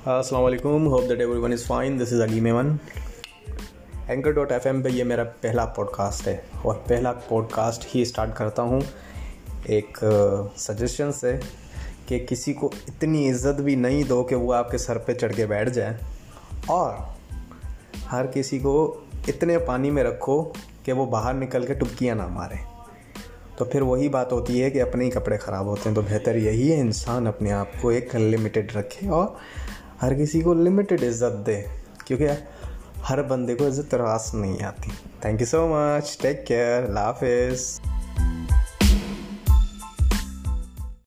अस्सलाम वालेकुम hope that everyone is fine this is Ali Memon anchor dot F M पर यह मेरा पहला पॉडकास्ट है और पहला पॉडकास्ट ही स्टार्ट करता हूँ। एक सजेशन से कि किसी को इतनी इज़्ज़त भी नहीं दो कि वो आपके सर पे चढ़ के बैठ जाए। और हर किसी को इतने पानी में रखो कि वो बाहर निकल के टुपकियाँ ना मारे। तो फिर वही बात होती है कि अपने ही कपड़े ख़राब होते हैं तो बेहतर यही है, इंसान अपने आप को एक लिमिटेड रखे और हर किसी को लिमिटेड इज़्ज़त दे, क्योंकि हर बंदे को इज़्ज़त रास नहीं आती। Thank you so much take care हाफिज़